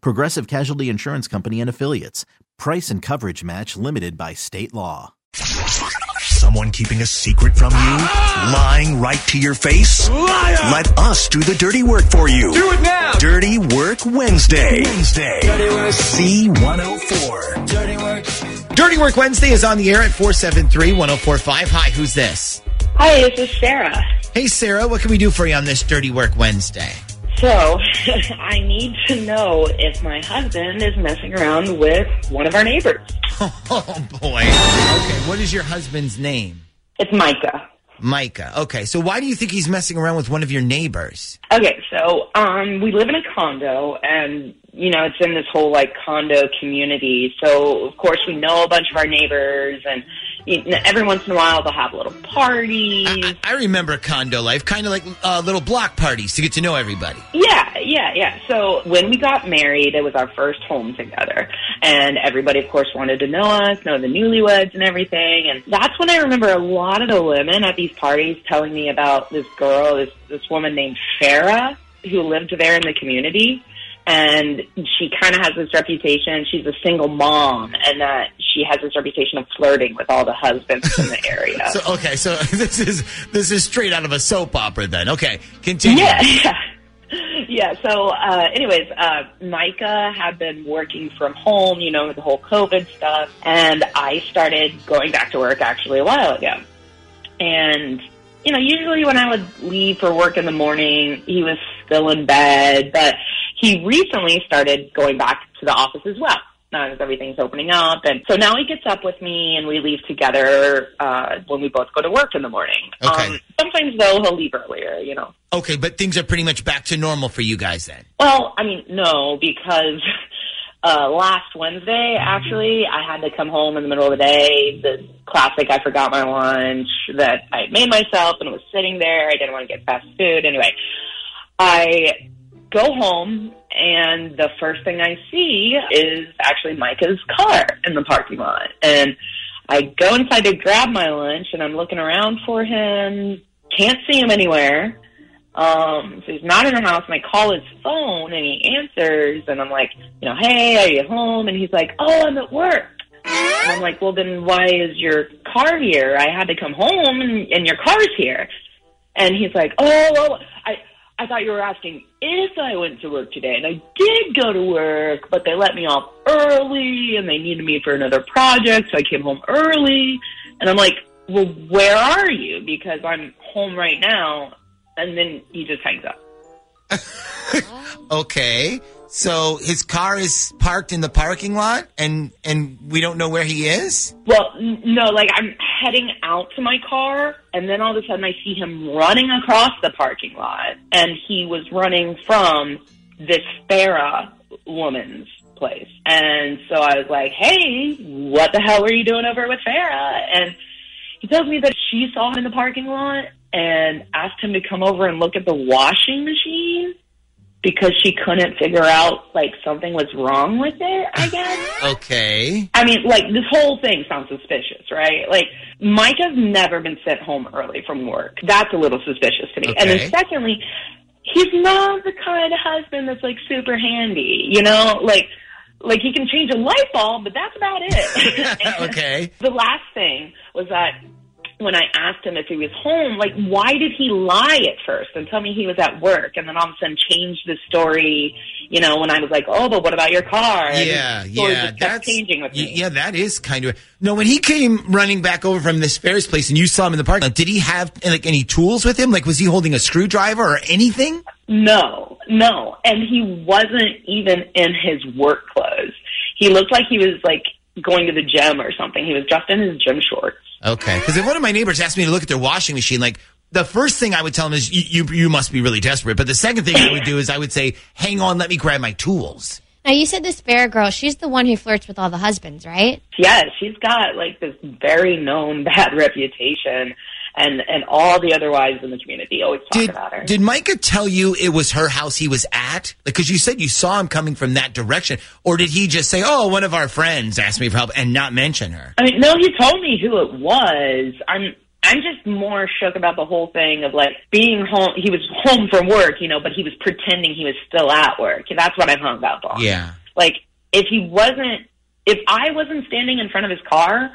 Progressive Casualty Insurance Company and Affiliates. Price and coverage match limited by state law. Someone keeping a secret from you? Lying right to your face? Liar! Let us do the dirty work for you. Do it now! Dirty Work Wednesday. Wednesday. Dirty Work. C104. Dirty work. Dirty Work Wednesday is on the air at 473 1045. Hi, who's this? Hi, this is Sarah. Hey, Sarah, what can we do for you on this Dirty Work Wednesday? So, I need to know if my husband is messing around with one of our neighbors. Oh, boy. Okay, what is your husband's name? It's Micah. Micah. Okay, so why do you think he's messing around with one of your neighbors? Okay, so um, we live in a condo, and you know it's in this whole like condo community. So of course we know a bunch of our neighbors, and every once in a while they'll have little parties. I, I remember condo life, kind of like uh, little block parties to get to know everybody. Yeah, yeah, yeah. So when we got married, it was our first home together. And everybody, of course, wanted to know us, know the newlyweds and everything. And that's when I remember a lot of the women at these parties telling me about this girl, this, this woman named Farah, who lived there in the community. And she kind of has this reputation. She's a single mom, and that she has this reputation of flirting with all the husbands in the area. So okay, so this is this is straight out of a soap opera then. Okay, continue. Yeah, yeah. Yeah, so uh, anyways, uh, Micah had been working from home, you know, with the whole COVID stuff, and I started going back to work actually a while ago. And, you know, usually when I would leave for work in the morning, he was still in bed, but he recently started going back to the office as well. Now as everything's opening up, and so now he gets up with me, and we leave together uh, when we both go to work in the morning. Okay. Um, sometimes though he'll leave earlier, you know. Okay, but things are pretty much back to normal for you guys then. Well, I mean, no, because uh, last Wednesday, actually, I had to come home in the middle of the day. The classic, I forgot my lunch that I made myself and it was sitting there. I didn't want to get fast food. Anyway, I go home and the first thing I see is actually Micah's car in the parking lot. And I go inside to grab my lunch and I'm looking around for him. Can't see him anywhere. Um, so he's not in the house and I call his phone and he answers and I'm like, you know, hey, are you home? And he's like, oh, I'm at work. And I'm like, well, then why is your car here? I had to come home and, and your car's here. And he's like, oh, well, I, thought you were asking if I went to work today. And I did go to work, but they let me off early and they needed me for another project. So I came home early. And I'm like, well, where are you? Because I'm home right now. And then he just hangs up. Okay, so his car is parked in the parking lot, and and we don't know where he is. Well, no, like I'm heading out to my car, and then all of a sudden I see him running across the parking lot, and he was running from this Farah woman's place. And so I was like, hey, what the hell were you doing over with Farah? And he tells me that she saw him in the parking lot and asked him to come over and look at the washing machine because she couldn't figure out like something was wrong with it, I guess. Okay, I mean, like this whole thing sounds suspicious, right? Like Mike has never been sent home early from work. That's a little suspicious to me. Okay. And then secondly, he's not the kind of husband that's like super handy, you know? Like like he can change a light bulb, but that's about it. Okay. The last thing was that when I asked him if he was home, like, why did he lie at first and tell me he was at work and then all of a sudden change the story, you know, when I was like, oh, but what about your car? And Yeah, yeah, that's changing with me. Yeah, that is kind of no. When he came running back over from this Farah's place, and you saw him in the park, did he have like any tools with him? Like, was he holding a screwdriver or anything? No, no. And he wasn't even in his work clothes. He looked like he was like going to the gym or something. He was dressed in his gym shorts. Okay, because if one of my neighbors asked me to look at their washing machine, like the first thing I would tell them is, you, you, you must be really desperate. But the second thing I would do is I would say, hang on, let me grab my tools. Now you said this Farah girl, she's the one who flirts with all the husbands, right? Yes, she's got like this very known bad reputation and and all the other wives in the community always talk Did, about her. did Micah tell you it was her house he was at? Because you said you saw him coming from that direction. Or did he just say, oh, one of our friends asked me for help and not mention her? I mean, no, he told me who it was. I'm I'm just more shook about the whole thing of like being home. He was home from work, you know, but he was pretending he was still at work. That's what I'm hung up on. Yeah. Like if he wasn't, if I wasn't standing in front of his car,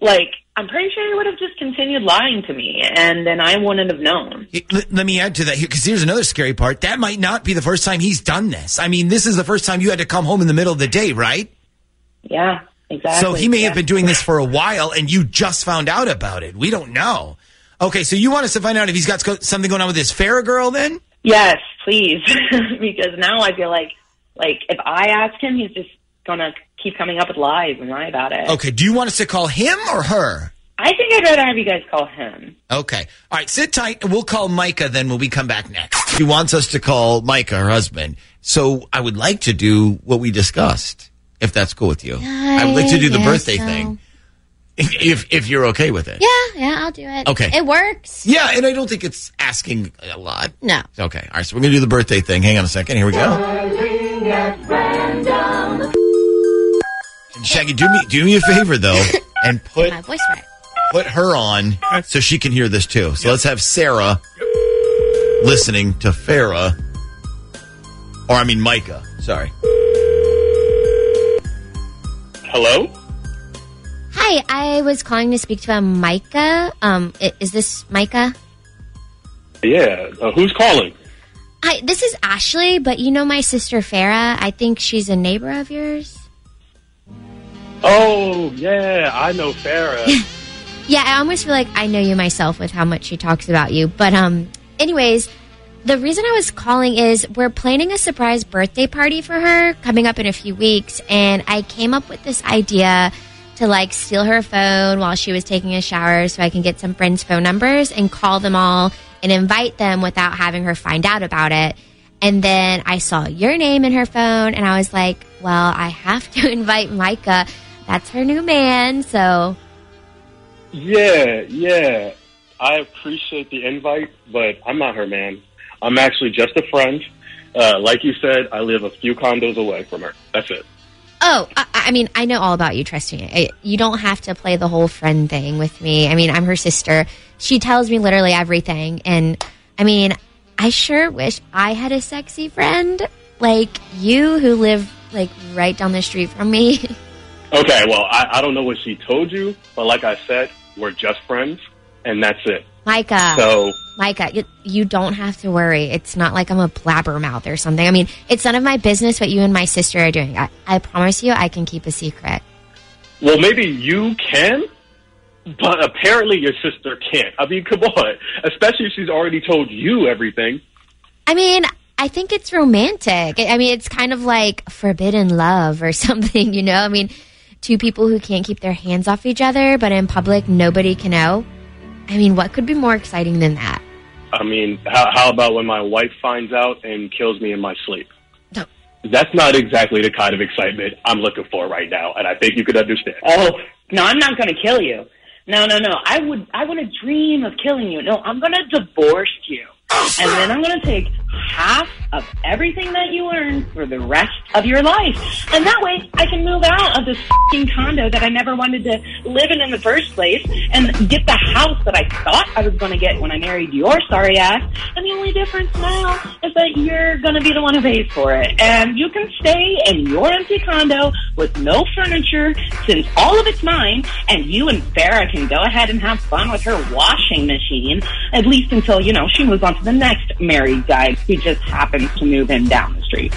like I'm pretty sure he would have just continued lying to me, and then I wouldn't have known. Let, me add to that because here's another scary part. That might not be the first time he's done this. I mean, this is the first time you had to come home in the middle of the day, right? Yeah, exactly. So he may have been doing this for a while, and you just found out about it. We don't know. Okay, so you want us to find out if he's got something going on with this Farah girl, then? Yes, please, because now I feel like like if I ask him, he's just gonna keep coming up with lies and lie about it. Okay, do you want us to call him or her? I think I'd rather have you guys call him. Okay. All right, sit tight, and we'll call Micah then when we come back next. She wants us to call Micah, her husband. So I would like to do what we discussed, if that's cool with you. I would like to do the birthday so. thing, if if you're okay with it. Yeah, yeah, I'll do it. Okay. It works. Yeah, and I don't think it's asking a lot. No. Okay. All right, so we're going to do the birthday thing. Hang on a second. Here we go. And Shaggy, do me do me a favor though, and put My voice right. put her on so she can hear this too. So let's have Sarah listening to Farah, or I mean Micah. Sorry. Hello? Hi, I was calling to speak to a Micah. Um, is this Micah? Yeah. Uh, who's calling? Hi, this is Ashley, but you know my sister Farah. I think she's a neighbor of yours. Oh, yeah, I know Farah. Yeah, I almost feel like I know you myself with how much she talks about you. But um anyways, the reason I was calling is we're planning a surprise birthday party for her coming up in a few weeks and I came up with this idea to like steal her phone while she was taking a shower so I can get some friends' phone numbers and call them all and invite them without having her find out about it. And then I saw your name in her phone and I was like, well, I have to invite Micah. That's her new man, so yeah, yeah. I appreciate the invite, but I'm not her man. I'm actually just a friend. Uh, like you said, I live a few condos away from her. That's it. Oh, I, I mean, I know all about you. Trust me. I, you don't have to play the whole friend thing with me. I mean, I'm her sister. She tells me literally everything, and I mean, I sure wish I had a sexy friend like you who live like right down the street from me. Okay, well, I, I don't know what she told you, but like I said, we're just friends, and that's it. Micah, So, Micah, you, you don't have to worry. It's not like I'm a blabbermouth or something. I mean, it's none of my business what you and my sister are doing. I, I promise you, I can keep a secret. well, maybe you can, but apparently your sister can't. I mean, come on. Especially if she's already told you everything. I mean, I think it's romantic. I I mean, it's kind of like forbidden love or something, you know? I mean, two people who can't keep their hands off each other, but in public, nobody can know. I mean, what could be more exciting than that? I mean, how, how about when my wife finds out and kills me in my sleep? No. That's not exactly the kind of excitement I'm looking for right now, and I think you could understand. Oh no, I'm not going to kill you. No, no, no. I would, I wouldn't dream of killing you. No, I'm going to divorce you, and then I'm going to take half of everything that you earn for the rest of your life, and that way I can move out of this condo that I never wanted to live in in the first place and get the house that I thought I was going to get when I married your sorry ass. And the only difference now is that you're going to be the one who pays for it. And you can stay in your empty condo with no furniture since all of it's mine. And you and Farah can go ahead and have fun with her washing machine, at least until, you know, she moves on to the next married guy who just happens to move in down the street.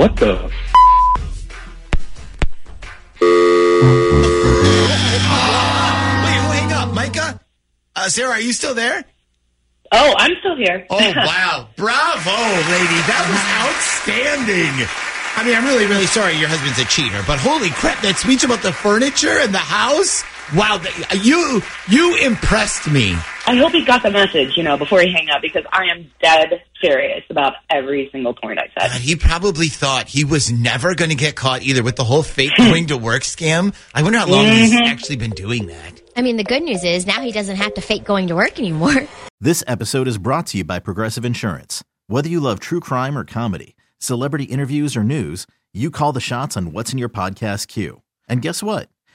What the? Wait, wait, hang up. Micah? Uh, Sarah, are you still there? Oh, I'm still here. Oh, wow. Bravo, lady. That was outstanding. I mean, I'm really, really sorry your husband's a cheater, but holy crap, that speech about the furniture and the house. Wow, you you impressed me. I hope he got the message, you know, before he hang up because I am dead serious about every single point I said. God, he probably thought he was never going to get caught either with the whole fake going to work scam. I wonder how long he's mm-hmm. actually been doing that. I mean, the good news is now he doesn't have to fake going to work anymore. This episode is brought to you by Progressive Insurance. Whether you love true crime or comedy, celebrity interviews or news, you call the shots on what's in your podcast queue. And guess what?